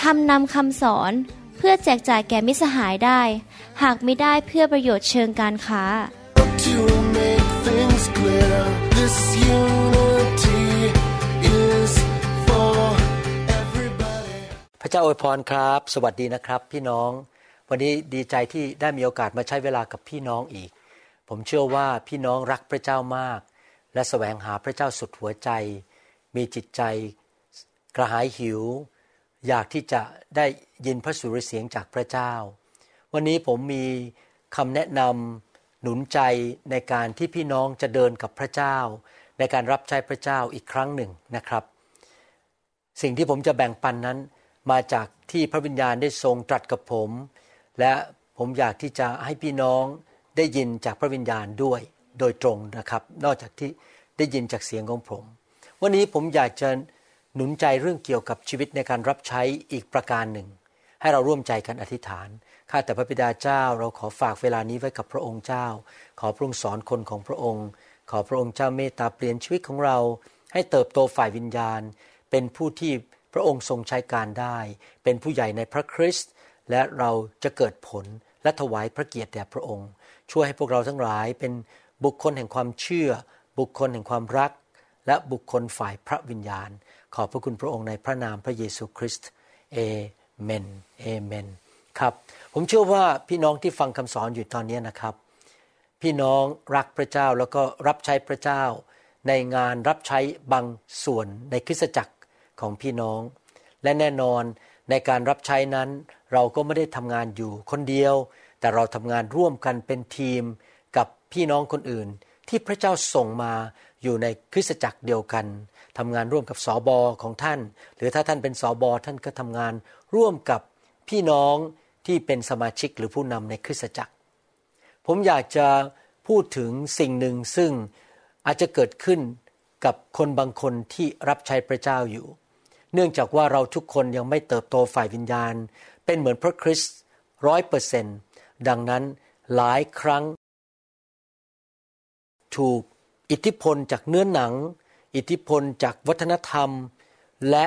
ทำนำคำสอนเพื่อแจกจ่ายแก่มิสหายได้ หากไม่ได้เพื่อประโยชน์เชิงการค้า To make things clear, this unity is for everybody. พระเจ้าอวยพรครับ สวัสดีนะครับ พี่น้อง วันนี้ดีใจที่ได้มีโอกาสมาใช้เวลากับพี่น้องอีก ผมเชื่อว่าพี่น้องรักพระเจ้ามาก และแสวงหาพระเจ้าสุดหัวใจ มีจิตใจ กระหายหิว อยากที่จะได้ยินพระสุรเสียงจากพระเจ้า วันนี้ผมมีคำแนะนำหนุนใจในการที่พี่น้องจะเดินกับพระเจ้า ในการรับใช้พระเจ้าอีกครั้งหนึ่งนะครับ สิ่งที่ผมจะแบ่งปันนั้น มาจากที่พระวิญญาณได้ทรงตรัสกับผม และผมอยากที่จะให้พี่น้องได้ยินจากพระวิญญาณด้วยโดยตรงนะครับ นอกจากที่ได้ยินจากเสียงของผม วันนี้ผมอยากจะ หนุนใจเรื่องเกี่ยวกับชีวิตในการรับใช้อีกประการหนึ่ง ให้เราร่วมใจกันอธิษฐานข้าแต่พระบิดาเจ้า เราขอฝากเวลานี้ไว้กับพระองค์เจ้า ขอพระองค์สอนคนของพระองค์ ขอพระองค์เจ้าเมตตาเปลี่ยนชีวิตของเรา ให้เติบโตฝ่ายวิญญาณ เป็นผู้ที่พระองค์ทรงใช้การได้ เป็นผู้ใหญ่ในพระคริสต์และเราจะเกิดผลและถวายพระเกียรติแด่พระองค์ ช่วยให้พวกเราทั้งหลายเป็นบุคคลแห่งความเชื่อ บุคคลแห่งความรัก และบุคคลฝ่ายพระวิญญาณ ขอบพระคุณพระองค์ในพระนามพระเยซูคริสต์เอเมนเอเมนครับผมเชื่อว่าพี่น้องที่ฟังคำสอนอยู่ตอนนี้นะครับ พี่น้องรักพระเจ้าแล้วก็รับใช้พระเจ้า ในงานรับใช้บางส่วนในคริสตจักรของพี่น้อง และแน่นอนในการรับใช้นั้น เราก็ไม่ได้ทำงานอยู่คนเดียว แต่เราทำงานร่วมกันเป็นทีมกับพี่น้องคนอื่น ที่พระเจ้าส่งมาอยู่ในคริสตจักรเดียวกัน ทำงานร่วมกับสอบอของท่าน หรือถ้าท่านเป็นสอบอท่านก็ทำงานร่วมกับพี่น้องที่เป็นสมาชิกหรือผู้นำในคริสตจักร ผมอยากจะพูดถึงสิ่งหนึ่งซึ่งอาจจะเกิดขึ้นกับคนบางคนที่รับใช้พระเจ้าอยู่ เนื่องจากว่าเราทุกคนยังไม่เติบโตฝ่ายวิญญาณ เป็นเหมือนพระคริสต์ร้อยเปอร์เซนดังนั้นหลายครั้ง ถูกอิทธิพลจากเนื้อหนัง อิทธิพลจากวัฒนธรรม และ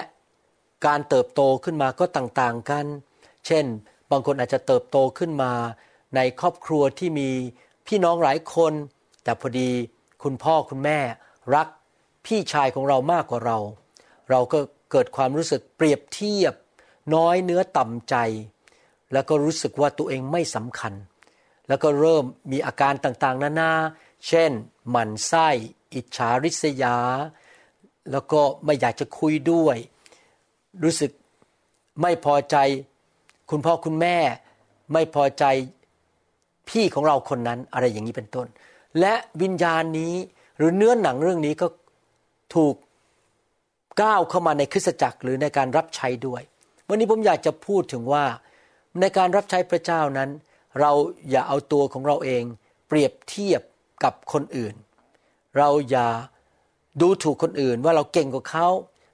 การเติบโตขึ้นมาก็ต่างๆกัน เช่น บางคนอาจจะเติบโตขึ้นมา ในครอบครัวที่มีพี่น้องหลายคน แต่พอดีคุณพ่อคุณแม่รักพี่ชายของเรามากกว่าเรา เราก็เกิดความรู้สึกเปรียบเทียบ น้อยเนื้อต่ำใจ แล้วก็รู้สึกว่าตัวเองไม่สำคัญ แล้วก็เริ่มมีอาการต่างๆ นานา เช่น หมั่นไส้ อิจฉาริษยา แล้วก็ไม่อยากจะคุยด้วย รู้สึกไม่พอใจคุณพ่อคุณแม่ไม่พอใจพี่ของเราคนนั้นอะไรอย่างนี้เป็นต้น และวิญญาณนี้หรือเนื้อหนังเรื่องนี้ก็ถูกก้าวเข้ามาในคริสตจักรหรือในการรับใช้ด้วย วันนี้ผมอยากจะพูดถึงว่า ในการรับใช้พระเจ้านั้น เราอย่าเอาตัวของเราเอง เปรียบเทียบกับคนอื่น เราอย่า ดูถูกคนอื่นว่าเราเก่งกว่าเขา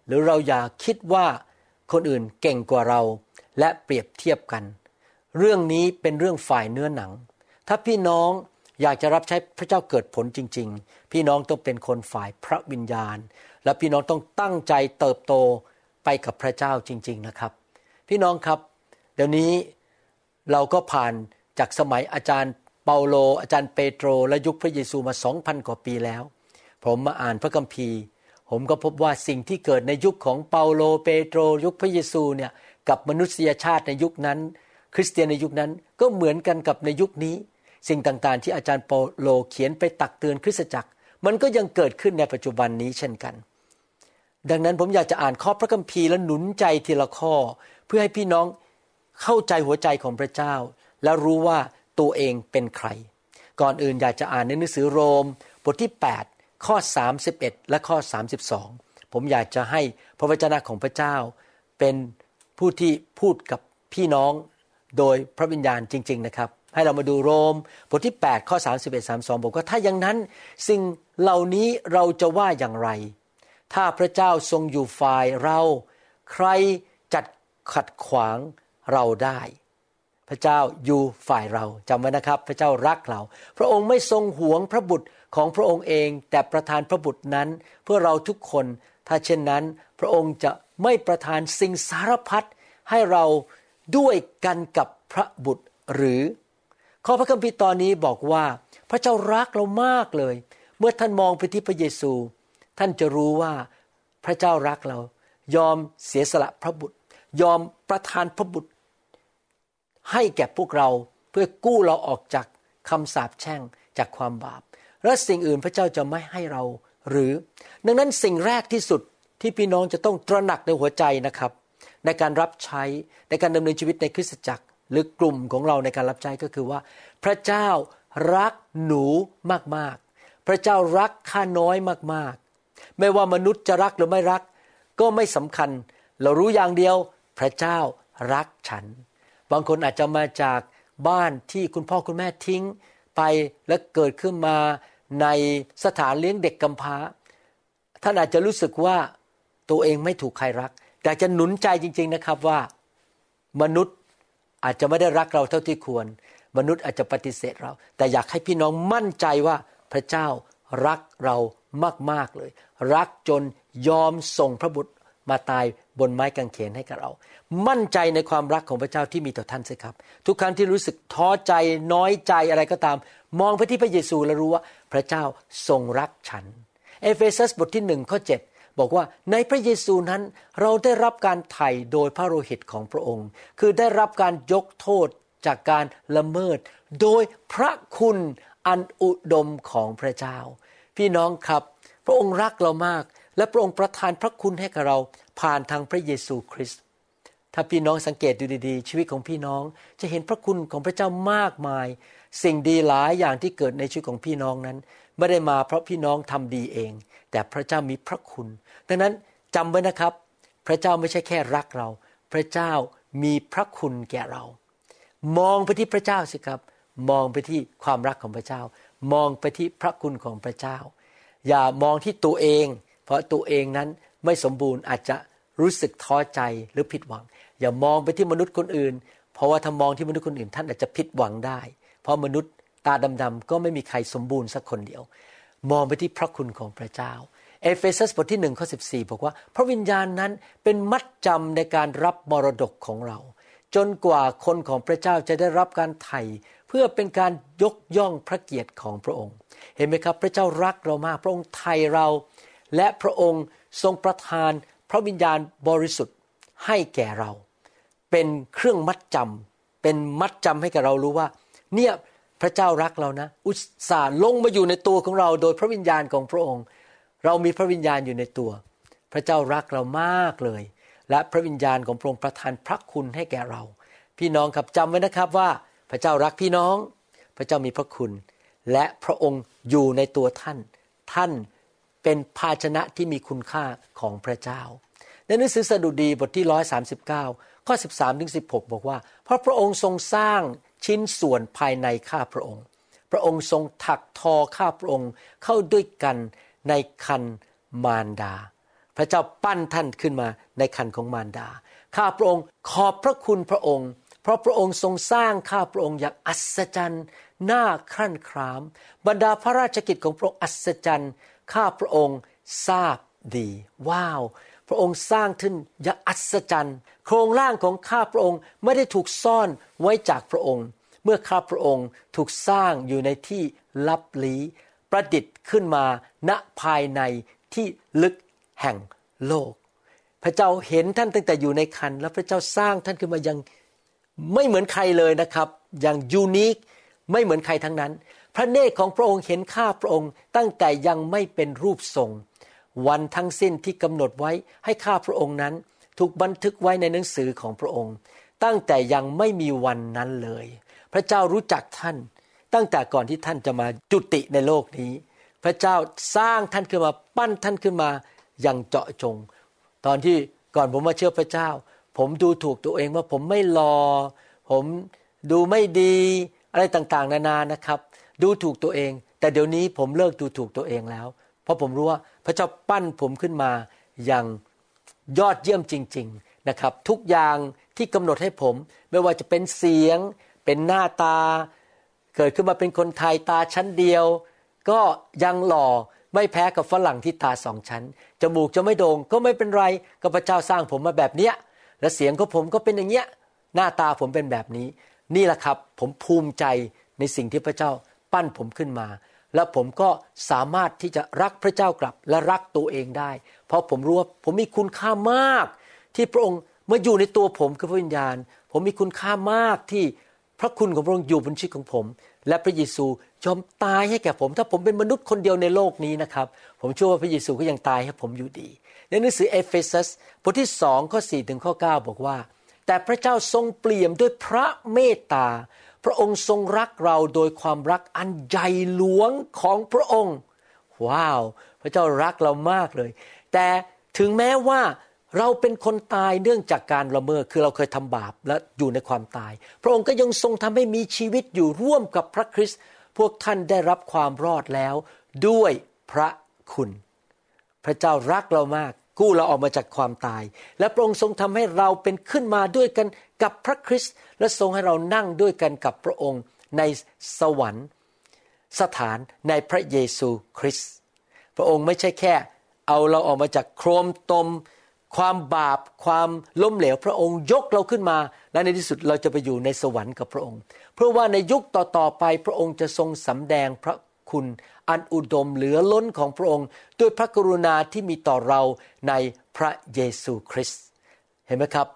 หรือเราอย่าคิดว่าคนอื่นเก่งกว่าเรา และเปรียบเทียบกัน เรื่องนี้เป็นเรื่องฝ่ายเนื้อหนัง ถ้าพี่น้องอยากจะรับใช้พระเจ้าเกิดผลจริง ๆ พี่น้องต้องเป็นคนฝ่ายพระวิญญาณ และพี่น้องต้องตั้งใจเติบโตไปกับพระเจ้าจริง ๆนะครับ พี่น้องครับ เดี๋ยวนี้เราก็ผ่านจากสมัยอาจารย์เปาโล อาจารย์เปโตร และยุคพระเยซูมาสองพันกว่าปีแล้ว ผมมาอ่านพระคัมภีร์ ผมก็พบว่าสิ่งที่เกิดในยุคของเปาโลเปโตร ยุคพระเยซูเนี่ยกับมนุษยชาติในยุคนั้น คริสเตียนในยุคนั้นก็เหมือนกันกับในยุคนี้ สิ่งต่างๆ ที่อาจารย์เปาโลเขียนไปตักเตือนคริสตจักร มันก็ยังเกิดขึ้นในปัจจุบันนี้เช่นกัน ดังนั้นผมอยากจะอ่านข้อพระคัมภีร์และหนุนใจทีละข้อ เพื่อให้พี่น้องเข้าใจหัวใจของพระเจ้า และรู้ว่าตัวเองเป็นใคร ก่อนอื่นอยากจะอ่านในหนังสือโรมบทที่ 8 ข้อ 31 และข้อ 32 ผมอยากจะให้พระวจนะของพระเจ้า เป็นผู้ที่พูดกับพี่น้องโดยพระวิญญาณจริง ๆ นะครับ ให้เรามาดูโรมบทที่ 8 ข้อ 31 32 บอกว่าถ้าอย่างนั้นสิ่งเหล่านี้เราจะว่าอย่างไร ถ้าพระเจ้าทรงอยู่ฝ่ายเรา ใครจัดขัดขวางเราได้ พระเจ้าอยู่ฝ่ายเราจำไว้นะครับ พระเจ้ารักเรา พระองค์ไม่ทรงหวงพระบุตรของพระองค์เอง แต่ประทานพระบุตรนั้นเพื่อเราทุกคน ถ้าเช่นนั้น พระองค์จะไม่ประทานสิ่งสารพัดให้เราด้วยกันกับพระบุตรหรือ ข้อพระคัมภีร์ตอนนี้บอกว่า พระเจ้ารักเรามากเลย เมื่อท่านมองไปที่พระเยซู ท่านจะรู้ว่าพระเจ้ารักเรา ยอมเสียสละพระบุตร ยอมประทานพระบุตร ให้แก่พวกเราเพื่อกู้เราออกจากคำสาปแช่งจากความบาป และสิ่งอื่นพระเจ้าจะไม่ให้เราหรือ ดังนั้นสิ่งแรกที่สุดที่พี่น้องจะต้องตระหนักในหัวใจนะครับ ในการรับใช้ในการดำเนินชีวิตในคริสตจักร หรือกลุ่มของเราในการรับใช้ก็คือว่า พระเจ้ารักหนูมากๆ พระเจ้ารักข้าน้อยมากๆ ไม่ว่ามนุษย์จะรักหรือไม่รัก ก็ไม่สำคัญ เรารู้อย่างเดียว พระเจ้ารักฉัน บางคนอาจจะมาจากบ้านที่คุณพ่อคุณแม่ทิ้งไปและเกิดขึ้นมาในสถานเลี้ยงเด็กกำพร้า ท่านอาจจะรู้สึกว่าตัวเองไม่ถูกใครรัก แต่จะหนุนใจจริง ๆนะครับว่ามนุษย์อาจจะไม่ได้รักเราเท่าที่ควร มนุษย์อาจจะปฏิเสธเรา แต่อยากให้พี่น้องมั่นใจว่าพระเจ้ารักเรามากๆเลย รักจนยอมส่งพระบุตรมาตาย บนไม้กางเขนให้กับเรา มั่นใจในความรักของพระเจ้าที่มีต่อท่านสิครับ ทุกครั้งที่รู้สึกท้อใจน้อยใจอะไรก็ตาม มองไปที่พระเยซูแล้วรู้ว่าพระเจ้าทรงรักฉัน เอเฟซัสบทที่หนึ่งข้อ7บอกว่าในพระเยซูนั้นเราได้รับการไถ่โดยพระโลหิตของพระองค์ คือได้รับการยกโทษจากการละเมิด โดยพระคุณอันอุดมของพระเจ้า พี่น้องครับ พระองค์รักเรามาก และพระองค์ประทานพระคุณให้กับเรา ผ่านทางพระเยซูคริสต์ถ้าพี่น้องสังเกตดูดีๆ ชีวิตของพี่น้องจะเห็นพระคุณของพระเจ้ามากมาย สิ่งดีหลายอย่างที่เกิดในชีวิตของพี่น้องนั้น ไม่ได้มาเพราะพี่น้องทำดีเอง แต่พระเจ้ามีพระคุณ ดังนั้นจำไว้นะครับ พระเจ้าไม่ใช่แค่รักเรา พระเจ้ามีพระคุณแก่เรา มองไปที่พระเจ้าสิครับ มองไปที่ความรักของพระเจ้า มองไปที่พระคุณของพระเจ้า อย่ามองที่ตัวเอง เพราะตัวเองนั้น ไม่สมบูรณ์อาจจะรู้สึกท้อใจหรือผิดหวัง อย่ามองไปที่มนุษย์คนอื่น เพราะว่าถ้ามองที่มนุษย์คนอื่น ท่านอาจจะผิดหวังได้ เพราะมนุษย์ตาดำๆก็ไม่มีใครสมบูรณ์สักคนเดียว มองไปที่พระคุณของพระเจ้า เอเฟซัสบทที่หนึ่งข้อสิบอกว่า พระวิญญาณนั้นเป็นมัดจำในการรับมรดกของเรา จนกว่าคนของพระเจ้าจะได้รับการไถ่เพื่อเป็นการยกย่องพระเกียรติของพระองค์ เห็นไหมครับ พระเจ้ารักเรามาก พระองค์ไถ่เรา และพระองค์ ทรงประทานพระวิญญาณบริสุทธิ์ให้แก่เรา เป็นเครื่องมัดจำเป็นมัดจำให้แกับเรารู้ว่า เนี่ยพระเจ้ารักเรานะ อุตส่าห์ลงมาอยู่ในตัวของเรา โดยพระวิญญาณของพระองค์ เรามีพระวิญญาณอยู่ในตัว พระเจ้ารักเรามากเลย และพระวิญญาณของพระองค์ประทานพระคุณให้แก่เรา พี่น้องครับจำไว้นะครับว่า พระเจ้ารักพี่น้อง พระเจ้ามีพระคุณ และพระองค์อยู่ในตัวท่าน ท่าน เป็นภาชนะที่มีคุณค่าของพระเจ้า ในหนังสือสดุดีบทที่ 139 ข้อ 13ถึง16 บอกว่า เพราะพระองค์ทรงสร้างชิ้นส่วนภายในข้าพระองค์ พระองค์ทรงถักทอข้าพระองค์เข้าด้วยกันในคันมารดา พระเจ้าปั้นท่านขึ้นมาในคันของมารดา ข้าพระองค์ขอบพระคุณพระองค์ เพราะพระองค์ทรงสร้างข้าพระองค์อย่างอัศจรรย์ หน่าครั่นคราม บรรดาพระราชกิจของพระองค์อัศจรรย์ ข้าพระองค์ทราบดี ว้าว พระองค์สร้างขึ้นอย่างอัศจรรย์ โครงร่างของข้าพระองค์ไม่ได้ถูกซ่อนไว้จากพระองค์ เมื่อข้าพระองค์ถูกสร้างอยู่ในที่ลับลี้ ประดิษฐ์ขึ้นมาณภายในที่ลึกแห่งโลก พระเจ้าเห็นท่านตั้งแต่อยู่ในคันแล้วพระเจ้าสร้างท่านขึ้นมายังไม่เหมือนใครเลยนะครับ อย่างยูนิคไม่เหมือนใครทั้งนั้น พระเนตรของพระองค์เห็นข้าพระองค์ตั้งแต่ยังไม่เป็นรูปทรง วันทั้งสิ้นที่กำหนดไว้ให้ข้าพระองค์นั้น ถูกบันทึกไว้ในหนังสือของพระองค์ ตั้งแต่ยังไม่มีวันนั้นเลย พระเจ้ารู้จักท่าน ตั้งแต่ก่อนที่ท่านจะมาจุติในโลกนี้ พระเจ้าสร้างท่านขึ้นมาปั้นท่านขึ้นมาอย่างเจาะจง ตอนที่ก่อนผมมาเชื่อพระเจ้า ผมดูถูกตัวเองว่าผมไม่หลอ่อผมดูไม่ดีอะไรต่างๆ นานานะครับ ดูถูกตัวเอง แต่เดี๋ยวนี้ผมเลิกดูถูกตัวเองแล้ว เพราะผมรู้ว่าพระเจ้าปั้นผมขึ้นมาอย่างยอดเยี่ยมจริง ๆนะครับ ทุกอย่างที่กำหนดให้ผม ไม่ว่าจะเป็นเสียง เป็นหน้าตา เกิดขึ้นมาเป็นคนไทยตาชั้นเดียว ก็ยังหล่อไม่แพ้กับฝรั่งที่ตาสองชั้น จมูกจะไม่โด่งก็ไม่เป็นไรก็พระเจ้าสร้างผมมาแบบเนี้ยและเสียงของผมก็เป็นอย่างเงี้ยหน้าตาผมเป็นแบบนี้ นี่แหละครับ ผมภูมิใจในสิ่งที่พระเจ้า ปั้นผมขึ้นมา แล้วผมก็สามารถที่จะรักพระเจ้ากลับและรักตัวเองได้ เพราะผมรู้ว่าผมมีคุณค่ามาก ที่พระองค์มาอยู่ในตัวผมคือพระวิญญาณ ผมมีคุณค่ามากที่พระคุณของพระองค์อยู่บนชีวิตของผม และพระเยซูยอมตายให้แก่ผม ถ้าผมเป็นมนุษย์คนเดียวในโลกนี้นะครับ ผมเชื่อว่าพระเยซูก็ยังตายให้ผมอยู่ดี ในหนังสือเอเฟซัสบทที่สองข้อสี่ถึงข้อเก้าบอกว่า แต่พระเจ้าทรงเปลี่ยมด้วยพระเมตตา พระองค์ทรงรักเราโดยความรักอันใหญ่หลวงของพระองค์ ว้าว พระเจ้ารักเรามากเลย แต่ถึงแม้ว่าเราเป็นคนตายเนื่องจากการละเมิดคือเราเคยทำบาปและอยู่ในความตาย พระองค์ก็ยังทรงทำให้มีชีวิตอยู่ร่วมกับพระคริสต์พวกท่านได้รับความรอดแล้ว ด้วยพระคุณ พระเจ้ารักเรามาก กู้เราออกมาจากความตาย และพระองค์ทรงทำให้เราเป็นขึ้นมาด้วยกัน กับพระคริสต์และทรงให้เรานั่งด้วยกันกับพระองค์ในสวรรค์สถานในพระเยซูคริสต์พระองค์ไม่ใช่แค่ เอาเราออกมาจากโครมตม ความบาปความล้มเหลว พระองค์ยกเราขึ้นมา และในที่สุดเราจะไปอยู่ในสวรรค์กับพระองค์ เพราะว่าในยุคต่อๆไปพระองค์จะทรงสำแดงพระคุณอันอุดมเหลือล้นของพระองค์ ด้วยพระกรุณาที่มีต่อเราในพระเยซูคริสต์เห็นไหมครับ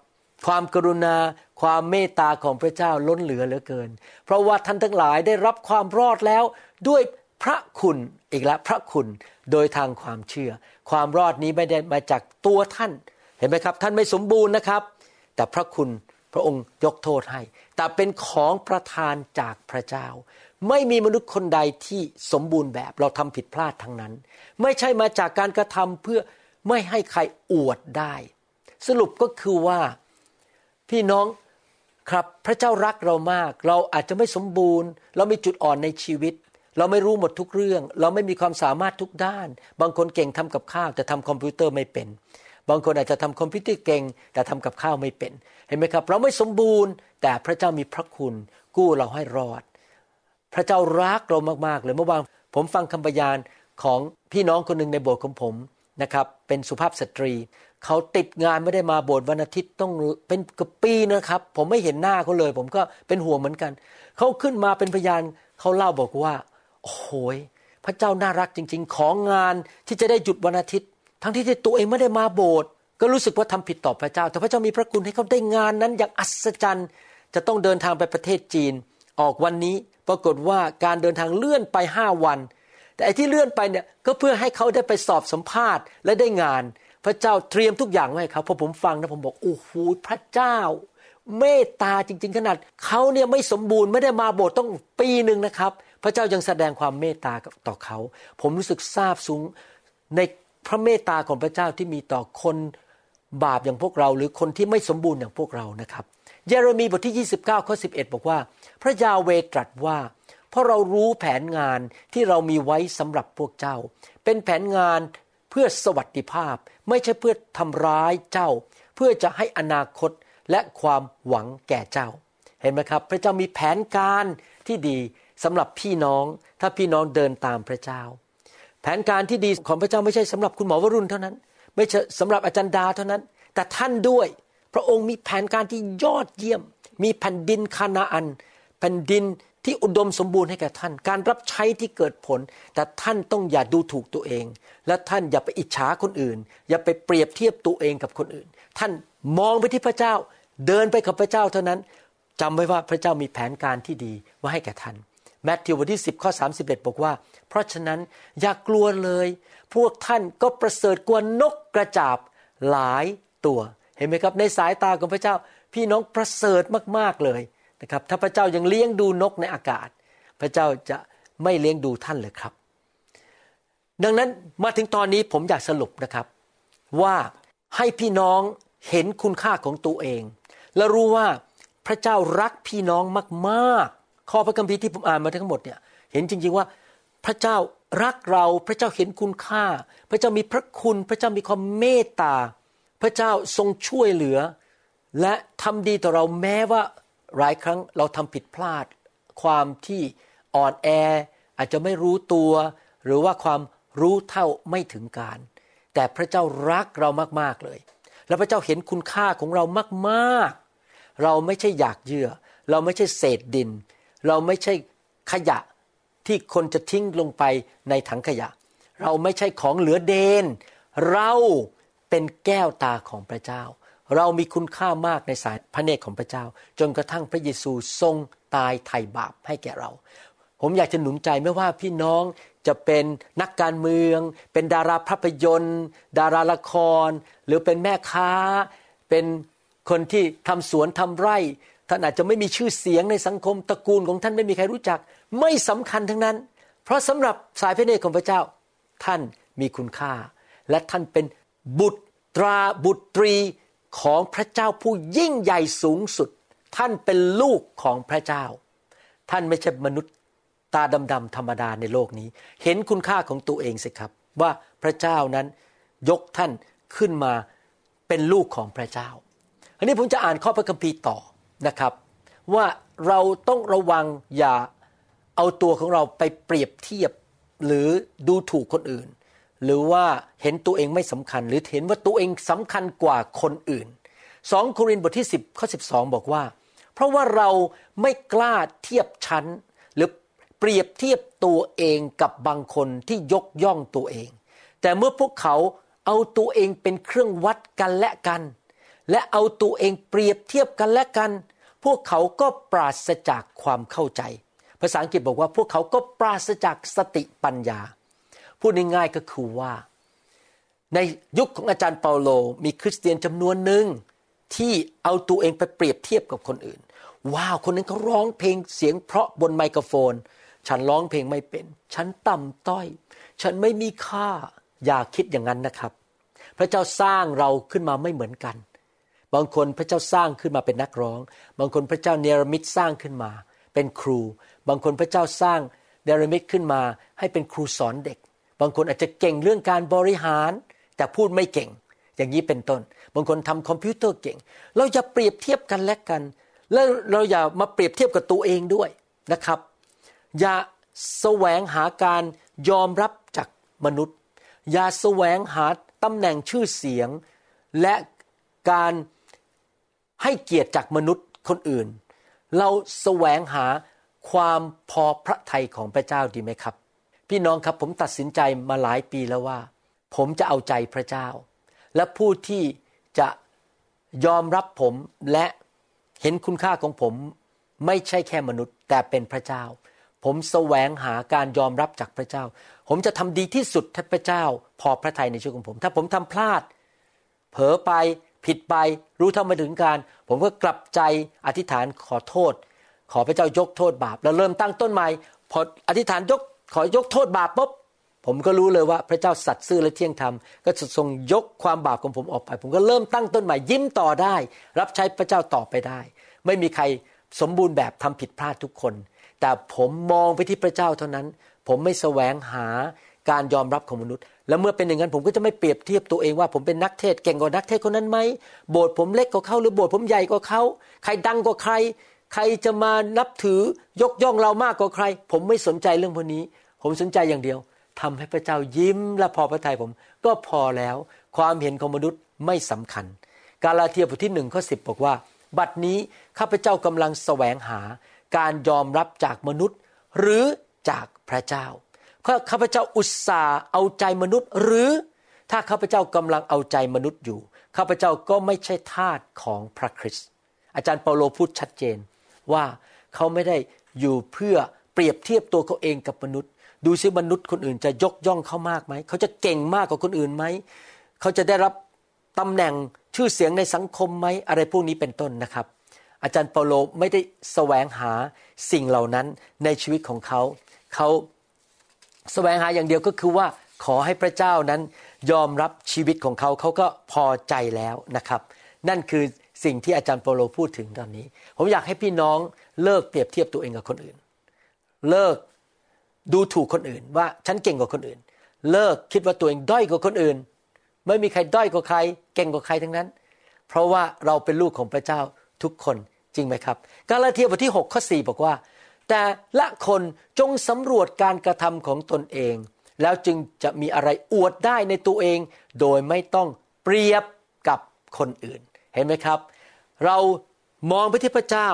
ความกรุณา ความเมตตาของพระเจ้าล้นเหลือเหลือเกิน เพราะว่าท่านทั้งหลายได้รับความรอดแล้วด้วยพระคุณอีกแล้วพระคุณโดยทางความเชื่อ ความรอดนี้ไม่ได้มาจากตัวท่านเห็นไหมครับ ท่านไม่สมบูรณ์นะครับ แต่พระคุณพระองค์ยกโทษให้ แต่เป็นของประทานจากพระเจ้า ไม่มีมนุษย์คนใดที่สมบูรณ์แบบเราทำผิดพลาดทั้งนั้น ไม่ใช่มาจากการกระทำเพื่อไม่ให้ใครอวดได้ สรุปก็คือว่า พี่น้องครับพระเจ้ารักเรามาก เราอาจจะไม่สมบูรณ์ เรามีจุดอ่อนในชีวิต เราไม่รู้หมดทุกเรื่อง เราไม่มีความสามารถทุกด้าน บางคนเก่งทำกับข้าวแต่ทำคอมพิวเตอร์ไม่เป็น บางคนอาจจะทำคอมพิวเตอร์เก่ง แต่ทำกับข้าวไม่เป็น เห็นไหมครับ เราไม่สมบูรณ์ แต่พระเจ้ามีพระคุณ กู้เราให้รอด พระเจ้ารักเรามากๆเลยเมื่อวานผมฟังคำพยานของพี่น้องคนหนึ่งในโบสถ์ของผมนะครับเป็นสุภาพสตรี เขาติดงานไม่ได้มาโบสถ์วันอาทิตย์ต้องเป็นกบปีนะครับ ผมไม่เห็นหน้าเขาเลย ผมก็เป็นห่วงเหมือนกัน เขาขึ้นมาเป็นพยานเขาเล่าบอกว่า โอ้โหยพระเจ้าน่ารักจริง ๆ ของงานที่จะได้หยุดวันอาทิตย์ ทั้งที่ตัวเองไม่ได้มาโบสถ์ก็รู้สึกว่าทำผิดต่อพระเจ้า แต่พระเจ้ามีพระคุณให้เขาได้งานนั้นอย่างอัศจรรย์ จะต้องเดินทางไปประเทศจีน ออกวันนี้ปรากฏว่าการเดินทางเลื่อนไปห้าวัน แต่ไอ้ที่เลื่อนไปเนี่ยก็เพื่อให้เขาได้ไปสอบสัมภาษณ์และได้งาน พระเจ้าเตรียมทุกอย่างไว้ให้เขาพอผมฟังนะผมบอกโอ้โหพระเจ้า เมตตาจริง ๆ ขนาดเขาเนี่ยไม่สมบูรณ์ไม่ได้มาโบสถ์ต้องปีหนึ่งนะครับ พระเจ้ายังแสดงความเมตตาต่อเขา ผมรู้สึกซาบซึ้งในพระเมตตาของพระเจ้าที่มีต่อคนบาปอย่างพวกเรา หรือคนที่ไม่สมบูรณ์อย่างพวกเรานะครับ เยเรมีบทที่ 29ข้อ11 บอกว่า พระยาเวตรัสว่า เพราะเรารู้แผนงานที่เรามีไว้สำหรับพวกเจ้า เป็นแผนงาน เพื่อสวัสดิภาพ ไม่ใช่เพื่อทำร้ายเจ้า เพื่อจะให้อนาคตและความหวังแก่เจ้า เห็นไหมครับ พระเจ้ามีแผนการที่ดีสำหรับพี่น้องถ้าพี่น้องเดินตามพระเจ้า แผนการที่ดีของพระเจ้าไม่ใช่สำหรับคุณหมอวรุณเท่านั้น ไม่ใช่สำหรับอาจารย์ดาเท่านั้น แต่ท่านด้วย พระองค์มีแผนการที่ยอดเยี่ยม มีแผ่นดินคานาอัน แผ่นดิน ที่อุดมสมบูรณ์ให้แก่ท่าน การรับใช้ที่เกิดผล แต่ท่านต้องอย่าดูถูกตัวเอง และท่านอย่าไปอิจฉาคนอื่น อย่าไปเปรียบเทียบตัวเองกับคนอื่น ท่านมองไปที่พระเจ้า เดินไปกับพระเจ้าเท่านั้นจำไว้ว่าพระเจ้ามีแผนการที่ดีไว้ให้แก่ท่านแมทธิวบทที่ 10ข้อ31 บอกว่า เพราะฉะนั้นอย่ากกลัวเลย พวกท่านก็ประเสริฐกว่านกกระจาบหลายตัว เห็นไหมครับ ในสายตาของพระเจ้า พี่น้องประเสริฐมากๆเลย นะครับ ถ้าพระเจ้ายังเลี้ยงดูนกในอากาศ พระเจ้าจะไม่เลี้ยงดูท่านเลยครับ ดังนั้นมาถึงตอนนี้ผมอยากสรุปนะครับ ว่าให้พี่น้องเห็นคุณค่าของตัวเอง และรู้ว่าพระเจ้ารักพี่น้องมากๆ ข้อพระคัมภีร์ที่ผมอ่านมาทั้งหมดเนี่ยเห็นจริงๆว่าพระเจ้ารักเราพระเจ้าเห็นคุณค่า พระเจ้ามีพระคุณ พระเจ้ามีความเมตตา พระเจ้าทรงช่วยเหลือ และทำดีต่อเราแม้ว่า หลายครั้งเราทำผิดพลาด ความที่อ่อนแอ อาจจะไม่รู้ตัว หรือว่าความรู้เท่าไม่ถึงการ แต่พระเจ้ารักเรามากๆเลย และพระเจ้าเห็นคุณค่าของเรามากๆ เราไม่ใช่อยากเยื่อ เราไม่ใช่เศษดิน เราไม่ใช่ขยะที่คนจะทิ้งลงไปในถังขยะ เราไม่ใช่ของเหลือเดน เราเป็นแก้วตาของพระเจ้า เรามีคุณค่ามากในสายพระเนตรของพระเจ้า จนกระทั่งพระเยซูทรงตายไถ่บาปให้แก่เรา ผมอยากจะหนุนใจไม่ว่าพี่น้องจะเป็นนักการเมือง เป็นดาราภาพยนตร์ ดาราละคร หรือเป็นแม่ค้า เป็นคนที่ทำสวนทำไร่ท่านอาจจะไม่มีชื่อเสียงในสังคมตระกูลของท่านไม่มีใครรู้จัก ไม่สำคัญทั้งนั้น เพราะสำหรับสายพระเนตรของพระเจ้า ท่านมีคุณค่า และท่านเป็นบุตราบุตรี ของพระเจ้าผู้ยิ่งใหญ่สูงสุด ท่านเป็นลูกของพระเจ้า ท่านไม่ใช่มนุษย์ตาดำๆธรรมดาในโลกนี้ เห็นคุณค่าของตัวเองสิครับ ว่าพระเจ้านั้นยกท่านขึ้นมาเป็นลูกของพระเจ้า อันนี้ผมจะอ่านข้อพระคัมภีร์ต่อนะครับ ว่าเราต้องระวังอย่าเอาตัวของเราไปเปรียบเทียบหรือดูถูกคนอื่น หรือว่าเห็นตัวเองไม่สำคัญ หรือเห็นว่าตัวเองสำคัญกว่าคนอื่น2โครินธ์บทที่ 10ข้อ12 บอกว่า เพราะว่าเราไม่กล้าเทียบชั้น หรือเปรียบเทียบตัวเองกับบางคนที่ยกย่องตัวเอง แต่เมื่อพวกเขาเอาตัวเองเป็นเครื่องวัดกันและกัน และเอาตัวเองเปรียบเทียบกันและกัน พวกเขาก็ปราศจากความเข้าใจ ภาษาอังกฤษบอกว่าพวกเขาก็ปราศจากสติปัญญา พูดง่ายๆก็คือว่า ในยุคของอาจารย์เปาโลมีคริสเตียนจำนวนหนึ่งที่เอาตัวเองไปเปรียบเทียบกับคนอื่น ว้าว คนนั้นเขาร้องเพลงเสียงเพราะบนไมโครโฟน ฉันร้องเพลงไม่เป็น ฉันต่ำต้อย ฉันไม่มีค่า อย่าคิดอย่างนั้นนะครับ พระเจ้าสร้างเราขึ้นมาไม่เหมือนกัน บางคนพระเจ้าสร้างขึ้นมาเป็นนักร้อง บางคนพระเจ้าเนรมิตสร้างขึ้นมา เป็นครู บางคนพระเจ้าสร้างเนรมิตขึ้นมาให้เป็นครูสอนเด็ก บางคนอาจจะเก่งเรื่องการบริหาร แต่พูดไม่เก่ง อย่างนี้เป็นต้น บางคนทำคอมพิวเตอร์เก่ง เราอย่าเปรียบเทียบกันและกัน แล้วเราอย่ามาเปรียบเทียบกับตัวเองด้วยนะครับ อย่าแสวงหาการยอมรับจากมนุษย์ อย่าแสวงหาตำแหน่งชื่อเสียง และการให้เกียรติจากมนุษย์คนอื่น เราแสวงหาความพอพระทัยของพระเจ้าดีไหมครับ พี่น้องครับผมตัดสินใจมาหลายปีแล้วว่า ผมจะเอาใจพระเจ้า และผู้ที่จะยอมรับผมและเห็นคุณค่าของผมไม่ใช่แค่มนุษย์ แต่เป็นพระเจ้า ผมแสวงหาการยอมรับจากพระเจ้า ผมจะทำดีที่สุดถ้าพระเจ้า พอพระทัยในชีวิตของผม ถ้าผมทำพลาด เผลอไปผิดไปรู้เท่าไม่ถึงการ ผมก็กลับใจอธิษฐานขอโทษ ขอพระเจ้ายกโทษบาป แล้วเริ่มตั้งต้นใหม่พออธิษฐานยก ขอยกโทษบาปปุ๊บผมก็รู้เลยว่าพระเจ้าสัตย์ซื่อและเที่ยงธรรมก็ทรงยกความบาปของผมออกไป ผมก็เริ่มตั้งต้นใหม่ยิ้มต่อได้ รับใช้พระเจ้าต่อไปได้ ไม่มีใครสมบูรณ์แบบทำผิดพลาดทุกคน แต่ผมมองไปที่พระเจ้าเท่านั้น ผมไม่แสวงหาการยอมรับของมนุษย์ แล้วเมื่อเป็นอย่างนั้นผมก็จะไม่เปรียบเทียบตัวเองว่าผมเป็นนักเทศเก่งกว่านักเทศคนนั้นไหมโบสถ์ผมเล็กกว่าเขาหรือโบสถ์ผมใหญ่กว่าเขาใครดังกว่าใคร ใครจะมานับถือยกย่องเรามากกว่าใคร ผมไม่สนใจเรื่องพวกนี้ ผมสนใจอย่างเดียวทำให้พระเจ้ายิ้มและพอพระทัยผม ก็พอแล้ว ความเห็นของมนุษย์ไม่สำคัญ กาลาเทียบทที่หนึ่งข้อสิบอกว่า บัดนี้ข้าพเจ้ากำลังแสวงหา การยอมรับจากมนุษย์ หรือจากพระเจ้าข้าพเจ้าอุตส่าห์เอาใจมนุษย์ หรือถ้าข้าพเจ้ากำลังเอาใจมนุษย์อยู่ข้าพเจ้าก็ไม่ใช่ทาสของพระคริสต์อาจารย์เปาโลพูดชัดเจน ว่าเขาไม่ได้อยู่เพื่อเปรียบเทียบตัวเขาเองกับมนุษย์ ดูซิมนุษย์คนอื่นจะยกย่องเขามากไหมเขาจะเก่งมากกว่าคนอื่นไหมเขาจะได้รับตำแหน่งชื่อเสียงในสังคมไหมอะไรพวกนี้เป็นต้นนะครับ อาจารย์เปาโลไม่ได้แสวงหาสิ่งเหล่านั้นในชีวิตของเขาเขาแสวงหาอย่างเดียวก็คือว่าขอให้พระเจ้านั้นยอมรับชีวิตของเขาเขาก็พอใจแล้วนะครับ นั่นคือ สิ่งที่อาจารย์เปโลพูดถึงตอนนี้ ผมอยากให้พี่น้องเลิกเปรียบเทียบตัวเองกับคนอื่น เลิกดูถูกคนอื่น ว่าฉันเก่งกว่าคนอื่น เลิกคิดว่าตัวเองด้อยกว่าคนอื่น ไม่มีใครด้อยกว่าใคร เก่งกว่าใครทั้งนั้น เพราะว่าเราเป็นลูกของพระเจ้าทุกคนจริงไหมครับ กาลาเทียบทที่6ข้อ4บอกว่า แต่ละคนจงสำรวจการกระทำของตนเอง แล้วจึงจะมีอะไรอวดได้ในตัวเอง โดยไม่ต้องเปรียบกับคนอื่น เห็นไหมครับ เรามองไปที่พระเจ้า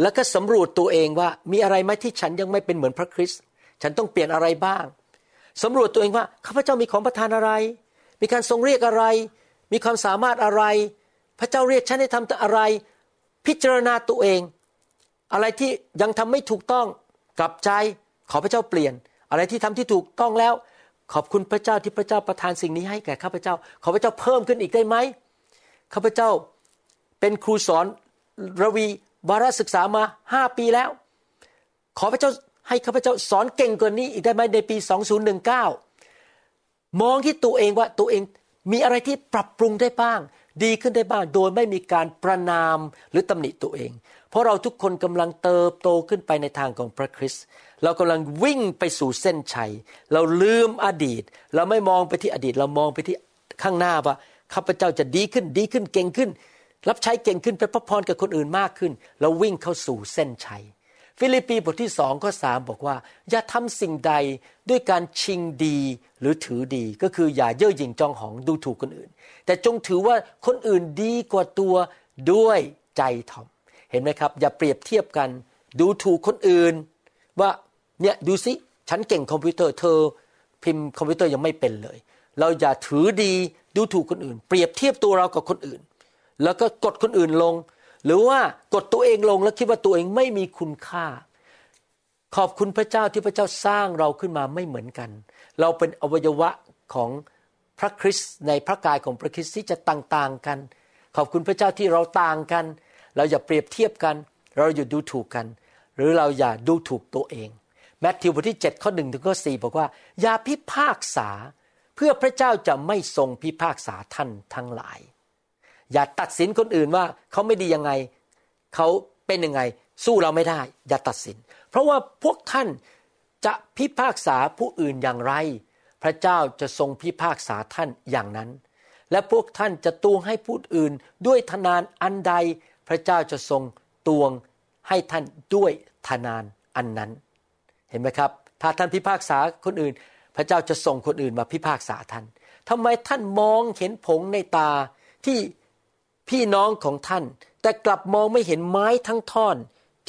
แล้วก็สำรวจตัวเองว่ามีอะไรไหมที่ฉันยังไม่เป็นเหมือนพระคริสต์ฉันต้องเปลี่ยนอะไรบ้างสำรวจตัวเองว่าข้าพเจ้ามีของประทานอะไร มีการทรงเรียกอะไร มีความสามารถอะไร พระเจ้าเรียกฉันให้ทำอะไร พิจารณาตัวเอง อะไรที่ยังทำไม่ถูกต้องกลับใจขอพระเจ้าเปลี่ยน อะไรที่ทำที่ถูกต้องแล้ว ขอบคุณพระเจ้าที่พระเจ้าประทานสิ่งนี้ให้แก่ข้าพเจ้า ขอพระเจ้าเพิ่มขึ้นอีกได้ไหม ข้าพเจ้าเป็นครูสอนระวีวารศึกษามาห้าปีแล้ว ขอพระเจ้าให้ข้าพเจ้าสอนเก่งกว่านี้อีกได้ไหมในปี 2019 มองที่ตัวเองว่าตัวเองมีอะไรที่ปรับปรุงได้บ้าง ดีขึ้นได้บ้างโดยไม่มีการประนามหรือตำหนิตัวเอง เพราะเราทุกคนกำลังเติบโตขึ้นไปในทางของพระคริสต์เรากำลังวิ่งไปสู่เส้นชัย เราลืมอดีต เราไม่มองไปที่อดีต เรามองไปที่ข้างหน้าว่า ข้าพเจ้าจะดีขึ้นดีขึ้นเก่งขึ้น รับใช้เก่งขึ้นเป็นพระพรกับคนอื่นมากขึ้นเราวิ่งเข้าสู่เส้นชัย ฟิลิปปีบทที่สองข้อสามบอกว่า อย่าทำสิ่งใดด้วยการชิงดีหรือถือดี ก็คืออย่าเย่อหยิ่งจองหองดูถูกคนอื่น แต่จงถือว่าคนอื่นดีกว่าตัวด้วยใจถ่อม เห็นไหมครับ อย่าเปรียบเทียบกัน ดูถูกคนอื่น ว่าเนี่ยดูสิฉันเก่งคอมพิวเตอร์เธอ พิมพ์คอมพิวเตอร์ยังไม่เป็นเลย เราอย่าถือดีดูถูกคนอื่น เปรียบเทียบตัวเรากับคนอื่น แล้วก็กดคนอื่นลง หรือว่ากดตัวเองลงแล้วคิดว่าตัวเองไม่มีคุณค่า ขอบคุณพระเจ้าที่พระเจ้าสร้างเราขึ้นมาไม่เหมือนกัน เราเป็นอวัยวะของพระคริสต์ในพระกายของพระคริสต์ที่จะต่างๆกัน ขอบคุณพระเจ้าที่เราต่างกัน เราอย่าเปรียบเทียบกัน เราอย่าดูถูกกัน หรือเราอย่าดูถูกตัวเองแมทธิวบทที่7ข้อ1ถึงข้อ4บอกว่า อย่าพิพากษา เพื่อพระเจ้าจะไม่ทรงพิพากษาท่านทั้งหลาย อย่าตัดสินคนอื่นว่าเขาไม่ดียังไง เขาเป็นยังไง สู้เราไม่ได้ อย่าตัดสิน เพราะว่าพวกท่านจะพิพากษาผู้อื่นอย่างไร พระเจ้าจะทรงพิพากษาท่านอย่างนั้น และพวกท่านจะตวงให้ผู้อื่นด้วยทนานอันใด พระเจ้าจะทรงตวงให้ท่านด้วยทนานอันนั้น เห็นไหมครับ ถ้าท่านพิพากษาคนอื่น พระเจ้าจะส่งคนอื่นมาพิพากษาท่านทำไมท่านมองเห็นผงในตาที่พี่น้องของท่าน แต่กลับมองไม่เห็นไม้ทั้งท่อน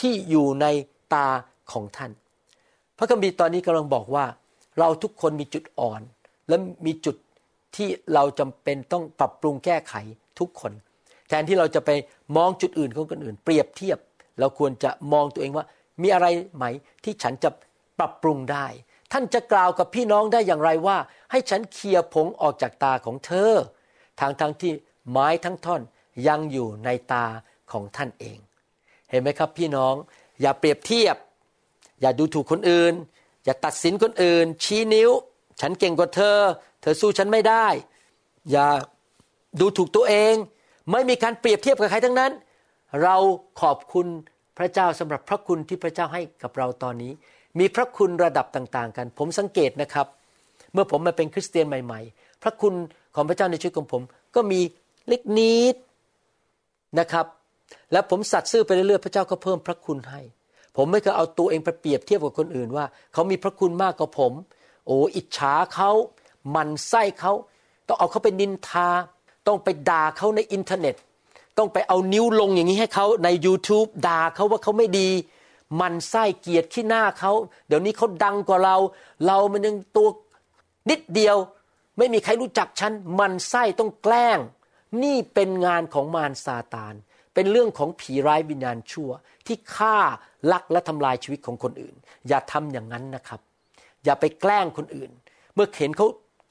ที่อยู่ในตาของท่าน พระคัมภีร์ตอนนี้กำลังบอกว่า เราทุกคนมีจุดอ่อน และมีจุดที่เราจำเป็นต้องปรับปรุงแก้ไขทุกคน แทนที่เราจะไปมองจุดอื่นของคนอื่น เปรียบเทียบ เราควรจะมองตัวเองว่า มีอะไรไหมที่ฉันจะปรับปรุงได้ ท่านจะกล่าวกับพี่น้องได้อย่างไรว่า ให้ฉันเคลียร์ผงออกจากตาของเธอทางทางที่ไม้ทั้งท่อนยังอยู่ในตาของท่านเอง เห็นไหมครับพี่น้อง อย่าเปรียบเทียบ อย่าดูถูกคนอื่น อย่าตัดสินคนอื่น ชี้นิ้ว ฉันเก่งกว่าเธอ เธอสู้ฉันไม่ได้ อย่าดูถูกตัวเอง ไม่มีการเปรียบเทียบกับใครทั้งนั้น เราขอบคุณพระเจ้าสำหรับพระคุณที่พระเจ้าให้กับเราตอนนี้ มีพระคุณระดับต่างๆ กัน ผมสังเกตนะครับ เมื่อผมมาเป็นคริสเตียนใหม่ ๆ พระคุณของพระเจ้าในชีวิตของผม ก็มีเล็กนิดนะครับ และผมสัตย์ซื่อไปเรื่อยๆพระเจ้าก็เพิ่มพระคุณให้ ผมไม่เคยเอาตัวเองไปเปรียบเทียบกับคนอื่นว่า เขามีพระคุณมากกว่าผม โอ้อิจฉาเขามันไส้เขาต้องเอาเขาไปนินทา ต้องไปด่าเขาในอินเทอร์เน็ต ต้องไปเอานิ้วลงอย่างนี้ให้เขาใน YouTube ด่าเขาว่าเขาไม่ดี มันไส้เกียดขี้หน้าเขา เดี๋ยวนี้เขาดังกว่าเรา เรามันยังตัวนิดเดียว ไม่มีใครรู้จักฉัน มันไส้ต้องแกล้ง นี่เป็นงานของมารซาตาน เป็นเรื่องของผีร้ายวิญญาณชั่ว ที่ฆ่าลักและทำลายชีวิตของคนอื่น อย่าทำอย่างนั้นนะครับ อย่าไปแกล้งคนอื่น เมื่อเห็นเขา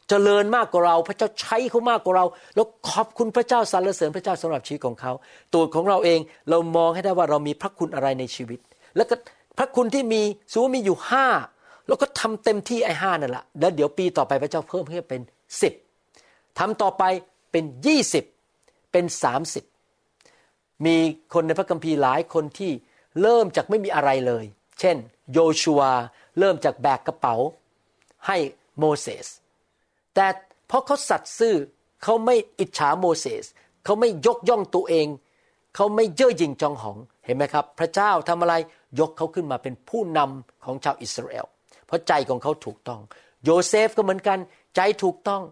เจริญมากกว่าเราพระเจ้าใช้เขามากกว่าเรา แล้วขอบคุณพระเจ้าสรรเสริญพระเจ้าสำหรับชีวิตของเขา ตัวของเราเองเรามองให้ได้ว่าเรามีพระคุณอะไรในชีวิต แล้วก็พระคุณที่มีสมมติมีอยู่ห้าแล้วก็ทำเต็มที่ไอ้ห้านั่นแหละแล้วเดี๋ยวปีต่อไปพระเจ้าเพิ่มให้เป็นสิบทำต่อไปเป็นยี่สิบเป็นสามสิบมีคนในพระคัมภีร์หลายคนที่เริ่มจากไม่มีอะไรเลย เช่น โยชัวเริ่มจากแบกกระเป๋าให้โมเสสแต่เพราะเขาสัตย์ซื่อเขาไม่อิจฉาโมเสสเขาไม่ยกย่องตัวเอง เขาไม่เย่อหยิ่งจองหองเห็นไหมครับ พระเจ้าทำอะไร ยกเขาขึ้นมาเป็นผู้นำของชาวอิสราเอล เพราะใจของเขาถูกต้อง โยเซฟก็เหมือนกันใจถูกต้อง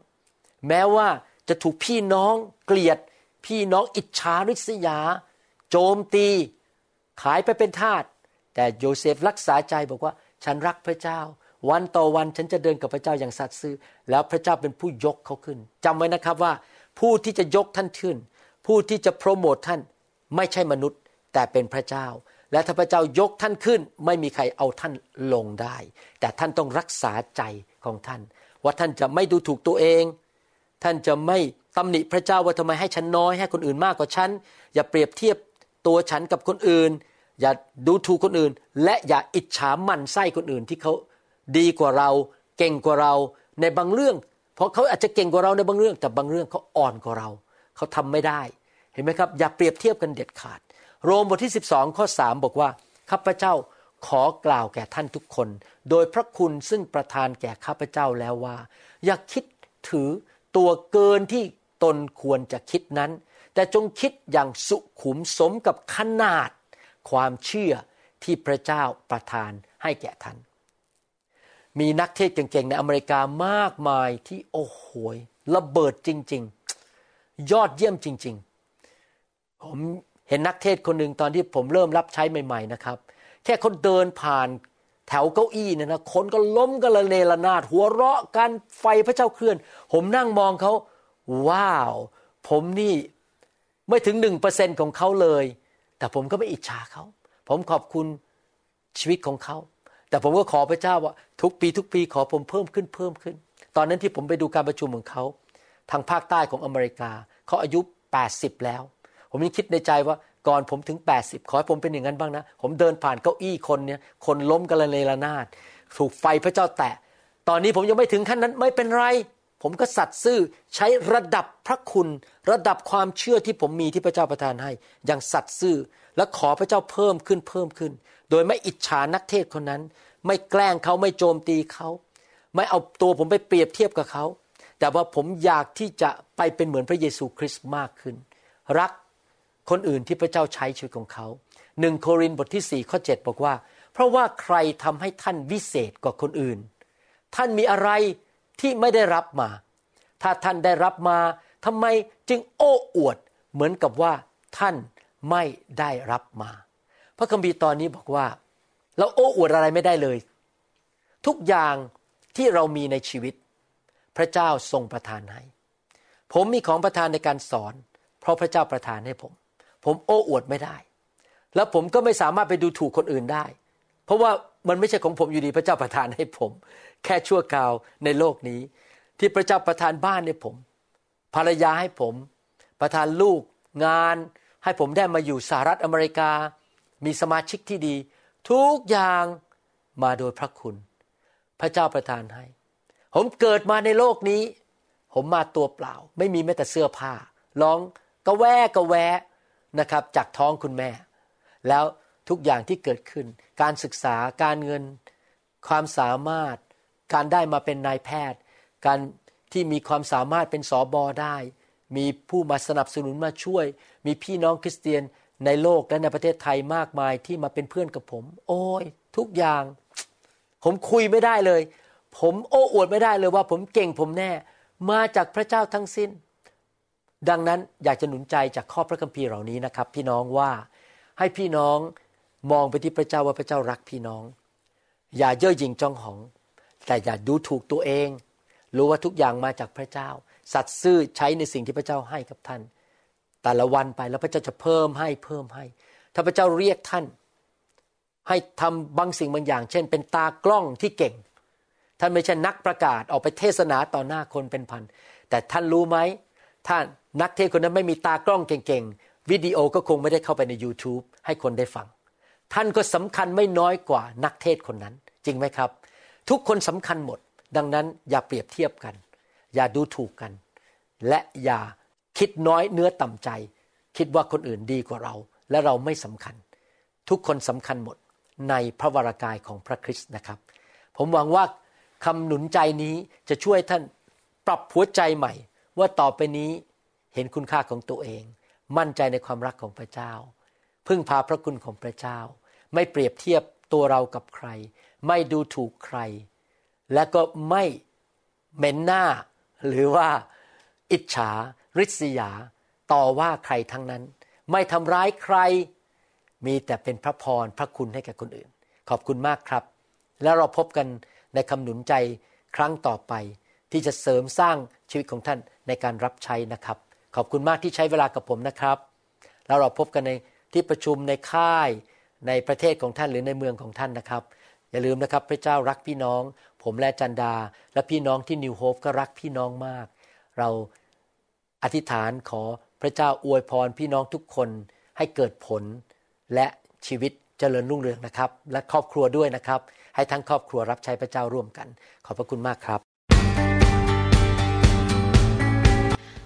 แม้ว่าจะถูกพี่น้องเกลียด พี่น้องอิจฉาริษยา โจมตี ขายไปเป็นทาส แต่โยเซฟรักษาใจบอกว่าฉันรักพระเจ้า วันต่อวันฉันจะเดินกับพระเจ้าอย่างสัตย์ซื่อ แล้วพระเจ้าเป็นผู้ยกเขาขึ้นจำไว้นะครับว่า ผู้ที่จะยกท่านขึ้น ผู้ที่จะโปรโมทท่าน ไม่ใช่มนุษย์ แต่เป็นพระเจ้า และถ้าพระเจ้ายกท่านขึ้น ไม่มีใครเอาท่านลงได้ แต่ท่านต้องรักษาใจของท่าน ว่าท่านจะไม่ดูถูกตัวเอง ท่านจะไม่ตำหนิพระเจ้าว่าทำไมให้ฉันน้อยให้คนอื่นมากกว่าฉัน อย่าเปรียบเทียบตัวฉันกับคนอื่น อย่าดูถูกคนอื่น และอย่าอิจฉามันไส้คนอื่นที่เขาดีกว่าเรา เก่งกว่าเราในบางเรื่อง เพราะเขาอาจจะเก่งกว่าเราในบางเรื่อง แต่บางเรื่องเขาอ่อนกว่าเรา เขาทำไม่ได้ เห็นไหมครับ อย่าเปรียบเทียบกันเด็ดขาด โรมบทที่ 12 ข้อ 3 บอกว่า ข้าพเจ้าขอกล่าวแก่ท่านทุกคน โดยพระคุณซึ่งประทานแก่ข้าพเจ้าแล้วว่า อย่าคิดถือตัวเกินที่ตนควรจะคิดนั้น แต่จงคิดอย่างสุขุมสมกับขนาด ความเชื่อที่พระเจ้าประทานให้แก่ท่าน มีนักเทศเก่งๆในอเมริกามากมายที่โอ้โหระเบิดจริง ๆ ยอดเยี่ยมจริง ๆ ผม เห็นนักเทศคนหนึ่งตอนที่ผมเริ่มรับใช้ใหม่ ๆนะครับ แค่เขาเดินผ่านแถวเก้าอี้เนี่ยนะคนก็ล้มกันละเนระนาด หัวเราะกันไฟพระเจ้าเคลื่อน ผมนั่งมองเขาว้าว ผมนี่ไม่ถึงหนึ่งเปอร์เซ็นของเขาเลย แต่ผมก็ไม่อิจฉาเขา ผมขอบคุณชีวิตของเขา แต่ผมก็ขอพระเจ้าว่า ทุกปีทุกปีขอผมเพิ่มขึ้นเพิ่มขึ้น ตอนนั้นที่ผมไปดูการประชุมของเขา ทางภาคใต้ของอเมริกาเขาอายุ 80 แล้ว ผมยังคิดในใจว่าก่อนผมถึง 80 ขอให้ผมเป็นอย่างนั้นบ้างนะ ผมเดินผ่านเก้าอี้คนเนี่ย คนล้มกันละเลระนาด ถูกไฟพระเจ้าแตะ ตอนนี้ผมยังไม่ถึงขั้นนั้นไม่เป็นไร ผมก็สัตย์ซื่อใช้ระดับพระคุณ ระดับความเชื่อที่ผมมีที่พระเจ้าประทานให้ อย่างสัตย์ซื่อ และขอพระเจ้าเพิ่มขึ้นเพิ่มขึ้น โดยไม่อิจฉานักเทศคนนั้น ไม่แกล้งเขาไม่โจมตีเขา ไม่เอาตัวผมไปเปรียบเทียบกับเขา แต่ว่าผมอยากที่จะไปเป็นเหมือนพระเยซูคริสต์มากขึ้น รัก คนอื่นที่พระเจ้าใช้ชีวิตของเขาหนึ่งโครินธ์บทที่สี่ข้อ7บอกว่า เพราะว่าใครทำให้ท่านวิเศษกว่าคนอื่น ท่านมีอะไรที่ไม่ได้รับมา ถ้าท่านได้รับมาทำไมจึงโอ้อวดเหมือนกับว่าท่านไม่ได้รับมา พระคัมภีร์ตอนนี้บอกว่า เราโอ้อวดอะไรไม่ได้เลย ทุกอย่างที่เรามีในชีวิต พระเจ้าทรงประทานให้ ผมมีของประทานในการสอน เพราะพระเจ้าประทานให้ผม ผมโอ้อวดไม่ได้ แล้วผมก็ไม่สามารถไปดูถูกคนอื่นได้ เพราะว่ามันไม่ใช่ของผมอยู่ดีพระเจ้าประทานให้ผม แค่ชั่วคราวในโลกนี้ ที่พระเจ้าประทานบ้านให้ผม ภรรยาให้ผม ประทานลูกงาน ให้ผมได้มาอยู่สหรัฐอเมริกา มีสมาชิกที่ดี ทุกอย่างมาโดยพระคุณ พระเจ้าประทานให้ ผมเกิดมาในโลกนี้ ผมมาตัวเปล่า ไม่มีแม้แต่เสื้อผ้าร้องกระแวะกระแวะ นะครับจากท้องคุณแม่ แล้วทุกอย่างที่เกิดขึ้น การศึกษาการเงินความสามารถ การได้มาเป็นนายแพทย์ การที่มีความสามารถเป็นสอบอได้ มีผู้มาสนับสนุนมาช่วย มีพี่น้องคริสเตียนในโลกและในประเทศไทยมากมายที่มาเป็นเพื่อนกับผม โอ้ย ทุกอย่าง ผมคุยไม่ได้เลย ผมโอ้อวดไม่ได้เลยว่าผมเก่งผมแน่ มาจากพระเจ้าทั้งสิ้น ดังนั้นอยากจะหนุนใจจากข้อพระคัมภีร์เหล่านี้นะครับ พี่น้องว่าให้พี่น้องมองไปที่พระเจ้าว่าพระเจ้ารักพี่น้อง อย่าเย่อหยิ่งจองหอง แต่อย่าดูถูกตัวเอง รู้ว่าทุกอย่างมาจากพระเจ้า สัตย์ซื่อใช้ในสิ่งที่พระเจ้าให้กับท่าน แต่ละวันไปแล้วพระเจ้าจะเพิ่มให้เพิ่มให้ ถ้าพระเจ้าเรียกท่าน ให้ทำบางสิ่งบางอย่าง เช่น เป็นตากล้องที่เก่ง ท่านไม่ใช่นักประกาศออกไปเทศนาต่อหน้าคนเป็นพันแต่ท่านรู้ไหม ถ้านักเทศคนนั้นไม่มีตากล้องเก่งๆ วิดีโอก็คงไม่ได้เข้าไปใน YouTube ให้คนได้ฟัง ท่านก็สำคัญไม่น้อยกว่านักเทศคนนั้น จริงไหมครับ ทุกคนสำคัญหมด ดังนั้นอย่าเปรียบเทียบกัน อย่าดูถูกกัน และอย่าคิดน้อยเนื้อต่ำใจ คิดว่าคนอื่นดีกว่าเรา และเราไม่สำคัญ ทุกคนสำคัญหมดในพระวรากายของพระคริสต์นะครับ ผมหวังว่าคำหนุนใจนี้จะช่วยท่านปรับหัวใจใหม่ ว่าต่อไปนี้เห็นคุณค่าของตัวเอง มั่นใจในความรักของพระเจ้า พึ่งพาพระคุณของพระเจ้า ไม่เปรียบเทียบตัวเรากับใคร ไม่ดูถูกใคร และก็ไม่เหม็นหน้า หรือว่าอิจฉา ริษยา ต่อว่าใครทั้งนั้น ไม่ทำร้ายใคร มีแต่เป็นพระพรพระคุณให้แก่คนอื่น ขอบคุณมากครับ แล้วเราพบกันในคำหนุนใจครั้งต่อไป ที่จะเสริมสร้างชีวิตของท่านในการรับใช้นะครับ ขอบคุณมากที่ใช้เวลากับผมนะครับ แล้วเราพบกันในที่ประชุมในค่ายในประเทศของท่านหรือในเมืองของท่านนะครับ อย่าลืมนะครับพระเจ้ารักพี่น้อง ผมและจันดา และพี่น้องที่นิวโฮปก็รักพี่น้องมาก เราอธิษฐานขอพระเจ้าอวยพรพี่น้องทุกคนให้เกิดผลและชีวิตเจริญรุ่งเรืองนะครับ และครอบครัวด้วยนะครับ ให้ทั้งครอบครัวรับใช้พระเจ้าร่วมกัน ขอบพระคุณมากครับ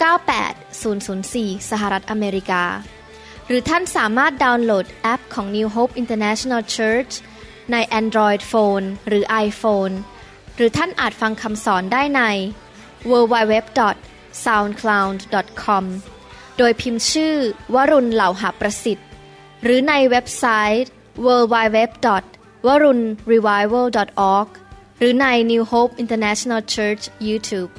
98004 สหรัฐอเมริกา หรือท่านสามารถดาวน์โหลดแอปของ New Hope International Church ใน Android Phone หรือ iPhone หรือท่านอาจฟังคำสอนได้ใน www.soundcloud.com โดยพิมพ์ชื่อ วรุณเหล่าหาประสิทธิ์ หรือในเว็บไซต์ www.warunrevival.org หรือใน New Hope International Church YouTube